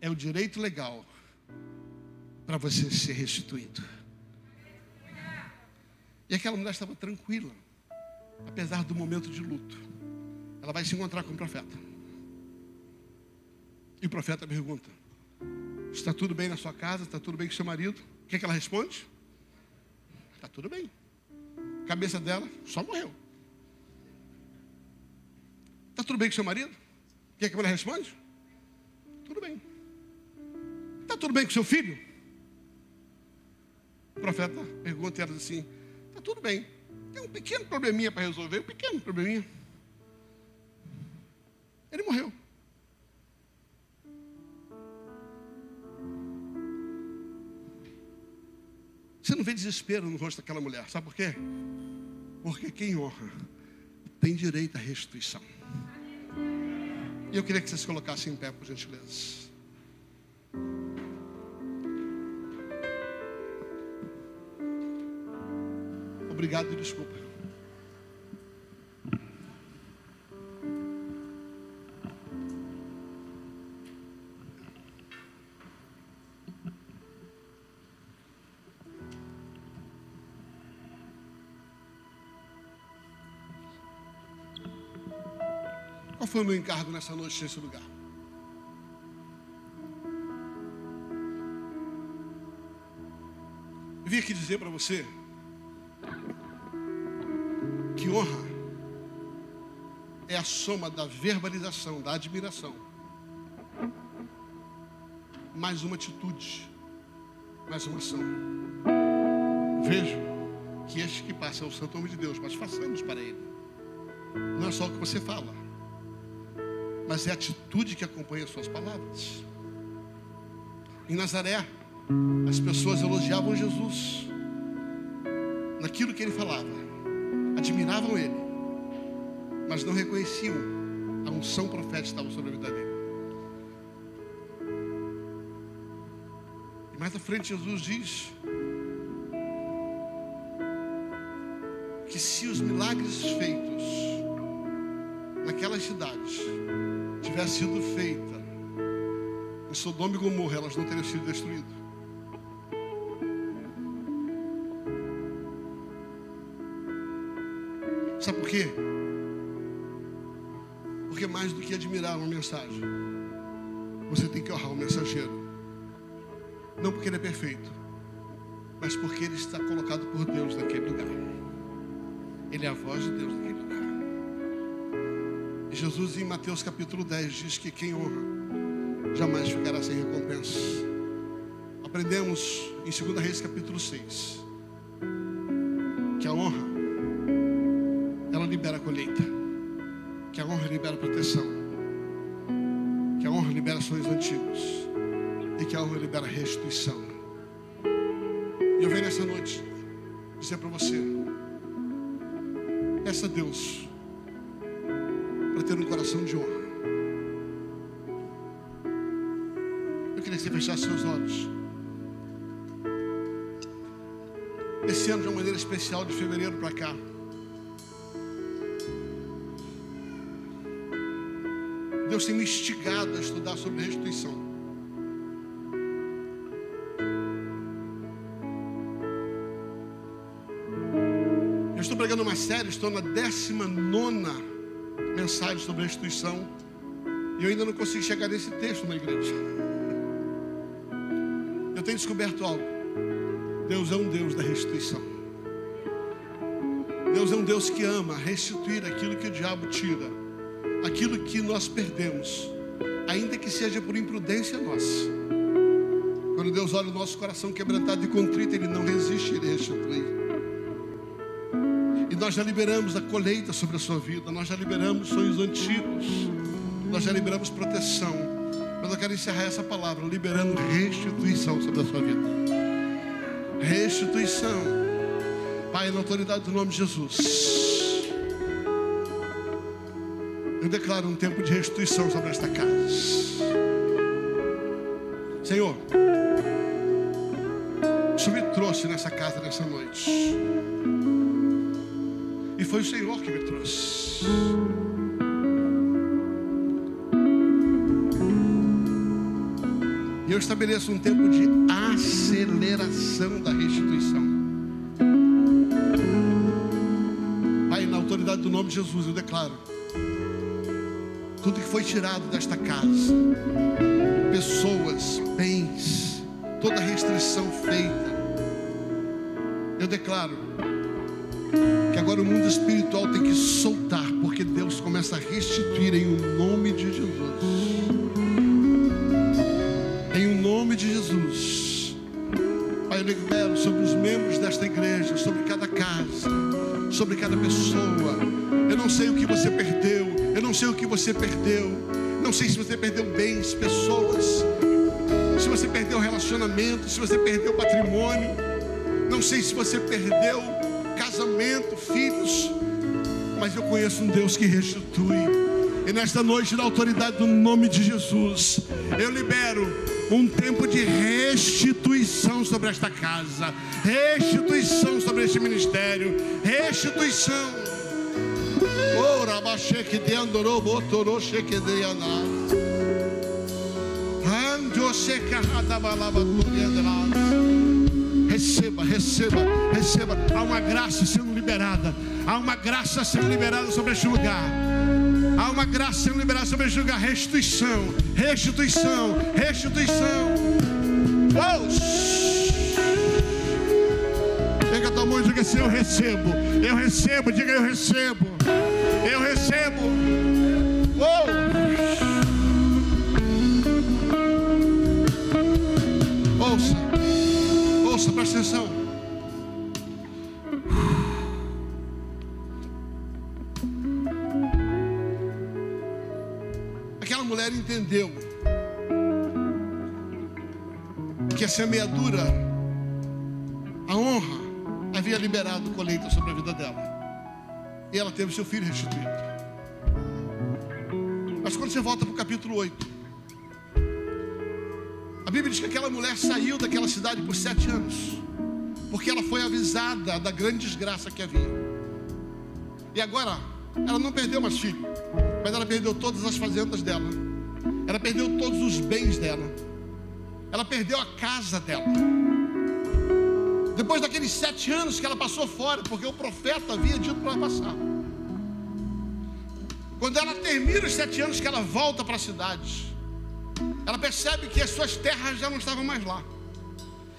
S1: é o direito legal para você ser restituído. E aquela mulher estava tranquila, apesar do momento de luto. Ela vai se encontrar com o profeta. E o profeta pergunta: Está tudo bem na sua casa? Está tudo bem com seu marido? O que, é que ela responde? Está tudo bem cabeça dela só morreu. Está tudo bem com seu marido? O que, é que a mulher responde? Tudo bem. Está tudo bem com seu filho? O profeta pergunta e ela diz assim: Está tudo bem. Tem um pequeno probleminha para resolver, um pequeno probleminha. Ele morreu. Vê desespero no rosto daquela mulher, sabe por quê? Porque quem honra tem direito à restituição. E eu queria que você se colocasse em pé, por gentileza. Obrigado e desculpa. Foi o meu encargo nessa noite, nesse lugar? Eu vim aqui dizer para você que honra é a soma da verbalização, da admiração, mais uma atitude, mais uma ação. Vejo que este que passa é o santo homem de Deus, mas façamos para ele. Não é só o que você fala mas é a atitude que acompanha as suas palavras. Em Nazaré, as pessoas elogiavam Jesus naquilo que ele falava, admiravam ele, mas não reconheciam a unção profética que estava sobre a vida dele. E mais à frente, Jesus diz que se os milagres feitos naquelas cidades tivesse sido feita em Sodoma e Gomorra, elas não teriam sido destruídas. Sabe por quê? Porque mais do que admirar uma mensagem, você tem que honrar o mensageiro. Não porque ele é perfeito, mas porque ele está colocado por Deus naquele lugar. Ele é a voz de Deus naquele lugar. Jesus, em Mateus capítulo 10, diz que quem honra jamais ficará sem recompensa. Aprendemos em 2 Reis capítulo 6 que a honra cá. Deus tem me instigado a estudar sobre restituição. Eu estou pregando uma série, estou na 19 mensagem sobre restituição. E eu ainda não consigo chegar nesse texto na igreja. Eu tenho descoberto algo. Deus é um Deus da restituição. Deus é um Deus que ama restituir aquilo que o diabo tira, aquilo que nós perdemos, ainda que seja por imprudência nossa. Quando Deus olha o nosso coração quebrantado e contrito, Ele não resiste, Ele restitui. E nós já liberamos a colheita sobre a sua vida, nós já liberamos sonhos antigos, nós já liberamos proteção. Mas eu quero encerrar essa palavra, liberando restituição sobre a sua vida. Restituição. Pai, na autoridade do nome de Jesus. Eu declaro um tempo de restituição sobre esta casa. Senhor, o me trouxe nessa casa nessa noite. E foi o Senhor que me trouxe. E eu estabeleço um tempo de aceleração da restituição. Nome de Jesus, eu declaro: tudo que foi tirado desta casa, pessoas, bens, toda restrição feita, eu declaro que agora o mundo espiritual tem que soltar, porque Deus começa a restituir em o nome de Jesus. Em o nome de Jesus. Pai, eu libero sobre os membros desta igreja, sobre cada casa, sobre cada pessoa. Eu não sei o que você perdeu, eu não sei o que você perdeu. Não sei se você perdeu bens, pessoas, se você perdeu relacionamento, se você perdeu patrimônio. Não sei se você perdeu casamento, filhos, mas eu conheço um Deus que restitui. E nesta noite, na autoridade do nome de Jesus, eu libero um tempo de restituição sobre esta casa, restituição sobre este ministério, restituição. Ora, bacheque de andorou, botorou, cheque de checa, radabalaba, Receba, receba, receba. Há uma graça sendo liberada. Há uma graça sendo liberada sobre este lugar. Há uma graça sendo liberada sobre lugar. Restituição, restituição, restituição. Oh! Pega a tua mão e diga assim: Eu recebo, eu recebo. Diga eu recebo, eu recebo. Oh! Ouça, ouça, presta atenção. Entendeu que a semeadura, a honra, havia liberado colheita sobre a vida dela. E ela teve seu filho restituído. Mas quando você volta para o capítulo 8, a Bíblia diz que aquela mulher saiu daquela cidade por sete anos, porque ela foi avisada da grande desgraça que havia. E agora, ela não perdeu mais filho, mas ela perdeu todas as fazendas dela, ela perdeu todos os bens dela, ela perdeu a casa dela. Depois daqueles sete anos que ela passou fora, porque o profeta havia dito para ela passar. Quando ela termina os sete anos que ela volta para a cidade, ela percebe que as suas terras já não estavam mais lá.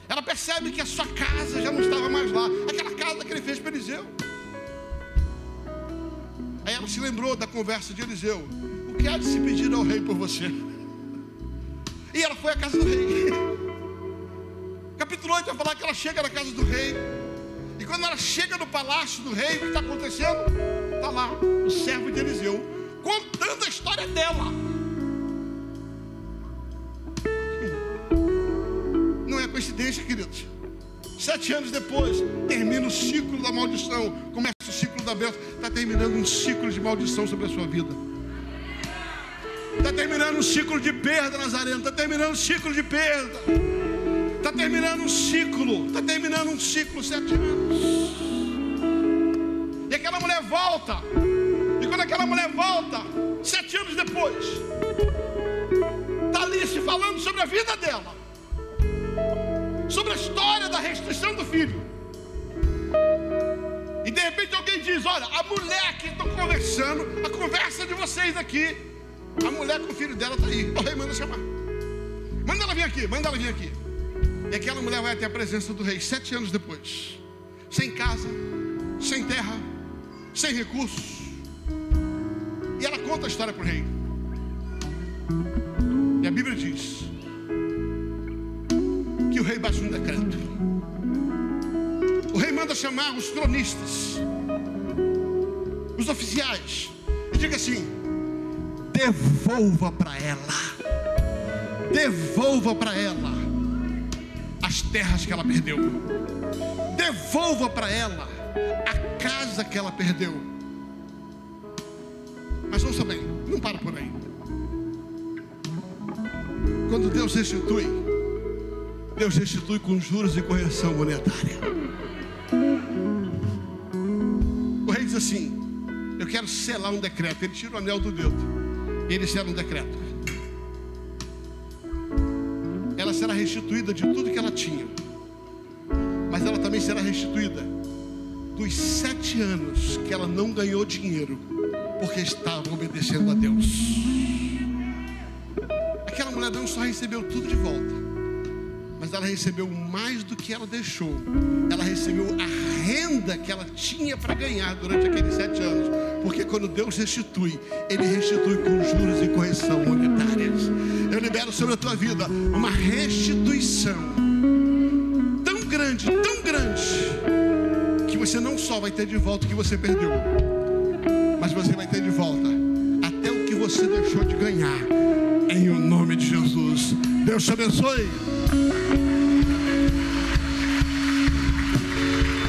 S1: Ela percebe que a sua casa já não estava mais lá. Aquela casa que ele fez para Eliseu. Aí ela se lembrou da conversa de Eliseu. Que há se pedir ao rei por você? E ela foi à casa do rei. Capítulo 8 vai falar que ela chega na casa do rei. E quando ela chega no palácio do rei, o que está acontecendo? Está lá o servo de Eliseu contando a história dela. Não é coincidência, queridos. Sete anos depois, termina o ciclo da maldição, começa o ciclo da bênção. Está terminando um ciclo de maldição sobre a sua vida. Está terminando um ciclo de perda, Nazareno. Está terminando um ciclo de perda. Está terminando um ciclo. Está terminando um ciclo, sete anos. E aquela mulher volta. E quando aquela mulher volta, sete anos depois, está ali se falando sobre a vida dela sobre a história da restrição do filho. E de repente alguém diz: Olha, a mulher que estão conversando, a conversa de vocês aqui, a mulher com o filho dela está aí. O rei manda chamar. Manda ela vir aqui, manda ela vir aqui. E aquela mulher vai até a presença do rei sete anos depois, sem casa, sem terra, sem recursos. E ela conta a história para o rei. E a Bíblia diz que o rei baixa um decreto. O rei manda chamar os cronistas, os oficiais, e diga assim: devolva para ela, devolva para ela as terras que ela perdeu, devolva para ela a casa que ela perdeu. Mas ouça bem, não para por aí. Quando Deus restitui, Deus restitui com juros e correção monetária. O rei diz assim: Eu quero selar um decreto. Ele tira o anel do dedo. Ele sela um decreto. Ela será restituída de tudo que ela tinha. Mas ela também será restituída dos sete anos que ela não ganhou dinheiro, porque estava obedecendo a Deus. Aquela mulher não só recebeu tudo de volta, mas ela recebeu mais do que ela deixou. Ela recebeu a renda que ela tinha para ganhar durante aqueles sete anos. Porque quando Deus restitui, Ele restitui com juros e correção monetárias. Eu libero sobre a tua vida uma restituição tão grande, tão grande, que você não só vai ter de volta o que você perdeu, mas você vai ter de volta até o que você deixou de ganhar. Em o nome de Jesus. Deus te abençoe.